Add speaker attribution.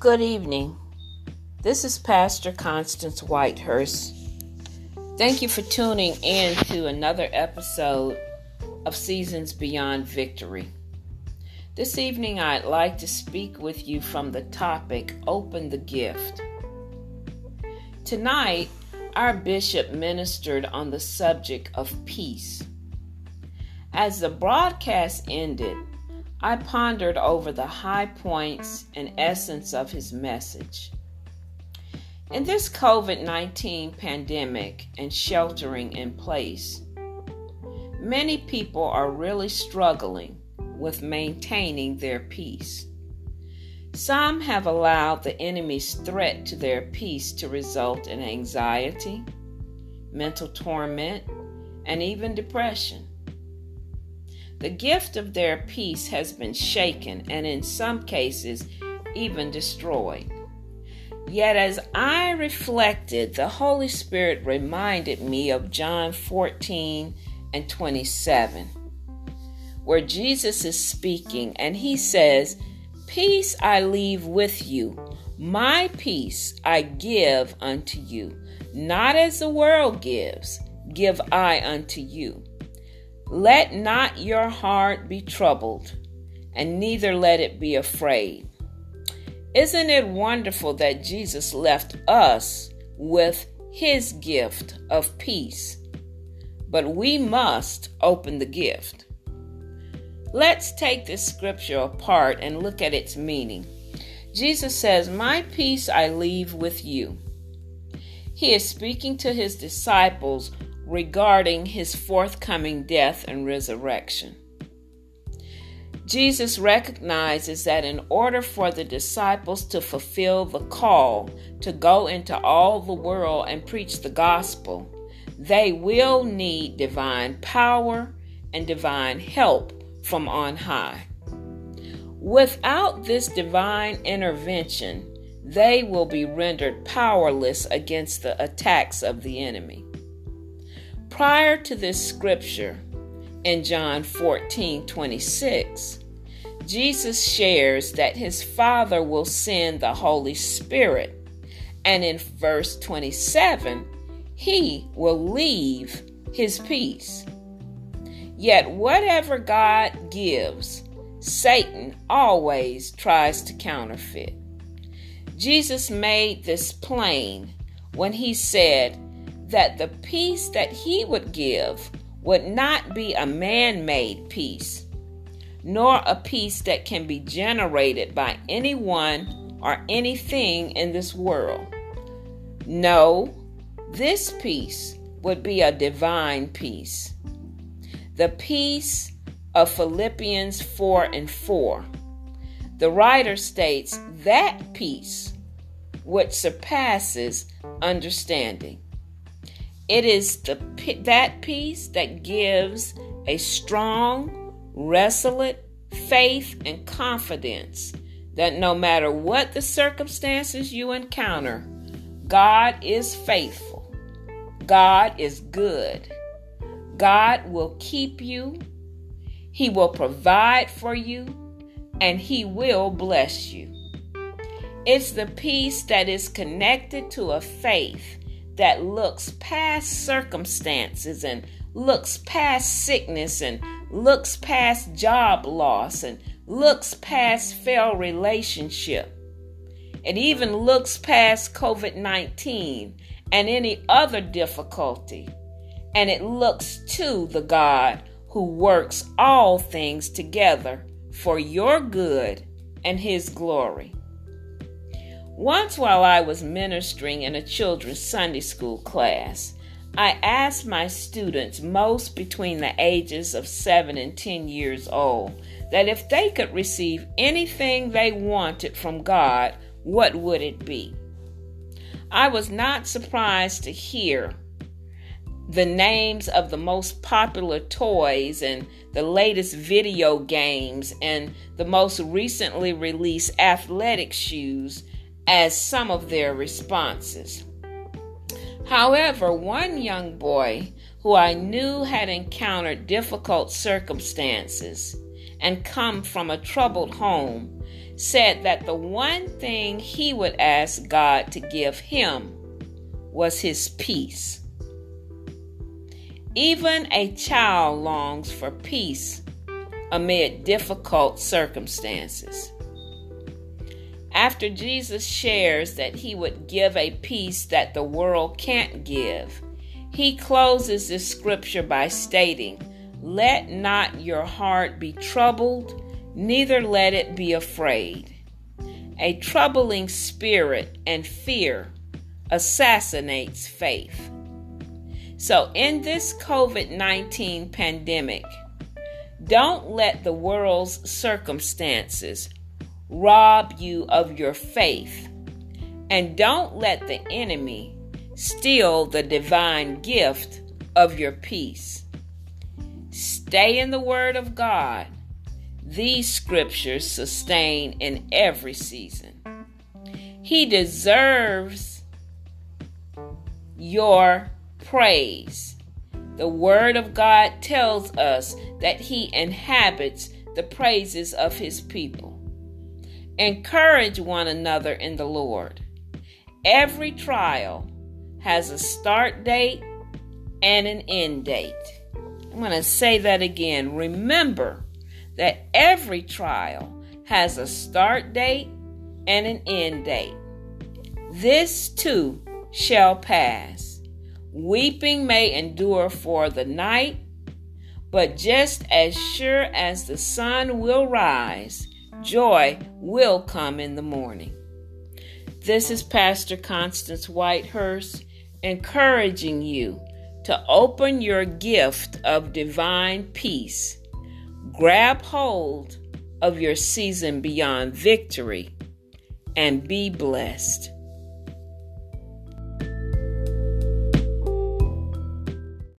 Speaker 1: Good evening. This is Pastor Constance Whitehurst. Thank you for tuning in to another episode of Seasons Beyond Victory. This evening, I'd like to speak with you from the topic Open the Gift. Tonight, our bishop ministered on the subject of peace. As the broadcast ended, I pondered over the high points and essence of his message. In this COVID 19 pandemic and sheltering in place, many people are really struggling with maintaining their peace. Some have allowed the enemy's threat to their peace to result in anxiety, mental torment, and even depression. The gift of their peace has been shaken and, in some cases, even destroyed. Yet, as I reflected, the Holy Spirit reminded me of John 14 and 27, where Jesus is speaking and he says, Peace I leave with you, my peace I give unto you. Not as the world gives, give I unto you. Let not your heart be troubled, and neither let it be afraid. Isn't it wonderful that Jesus left us with his gift of peace? But we must open the gift. Let's take this scripture apart and look at its meaning. Jesus says, My peace I leave with you. He is speaking to his disciples regarding his forthcoming death and resurrection. Jesus recognizes that in order for the disciples to fulfill the call to go into all the world and preach the gospel, they will need divine power and divine help from on high. Without this divine intervention, they will be rendered powerless against the attacks of the enemy. Prior to this scripture, in John 14 26, Jesus shares that his Father will send the Holy Spirit. And in verse 27, he will leave his peace. Yet, whatever God gives, Satan always tries to counterfeit. Jesus made this plain when he said, that the peace that he would give would not be a man made peace, nor a peace that can be generated by anyone or anything in this world. No, this peace would be a divine peace. The peace of Philippians 4 and 4. The writer states that peace which surpasses understanding. It is the that peace that gives a strong, resolute faith and confidence that no matter what the circumstances you encounter, God is faithful. God is good. God will keep you. He will provide for you and he will bless you. It's the peace that is connected to a faith that looks past circumstances and looks past sickness and looks past job loss and looks past failed relationship. It even looks past COVID 19 and any other difficulty. And it looks to the God who works all things together for your good and his glory. Once, while I was ministering in a children's Sunday school class, I asked my students, most between the ages of 7 and 10 years old, that if they could receive anything they wanted from God, what would it be? I was not surprised to hear the names of the most popular toys and the latest video games and the most recently released athletic shoes as some of their responses. However, one young boy who I knew had encountered difficult circumstances and come from a troubled home said that the one thing he would ask God to give him was his peace. Even a child longs for peace amid difficult circumstances. After Jesus shares that he would give a peace that the world can't give, he closes this scripture by stating, Let not your heart be troubled, neither let it be afraid. A troubling spirit and fear assassinates faith. So, in this COVID 19 pandemic, don't let the world's circumstances rob you of your faith. And don't let the enemy steal the divine gift of your peace. Stay in the Word of God. These scriptures sustain in every season. He deserves your praise. The Word of God tells us that He inhabits the praises of His people. Encourage one another in the Lord. Every trial has a start date and an end date. I'm going to say that again. Remember that every trial has a start date and an end date. This too shall pass. Weeping may endure for the night, but just as sure as the sun will rise, joy will come in the morning. This is Pastor Constance Whitehurst encouraging you to open your gift of divine peace. Grab hold of your season beyond victory and be blessed.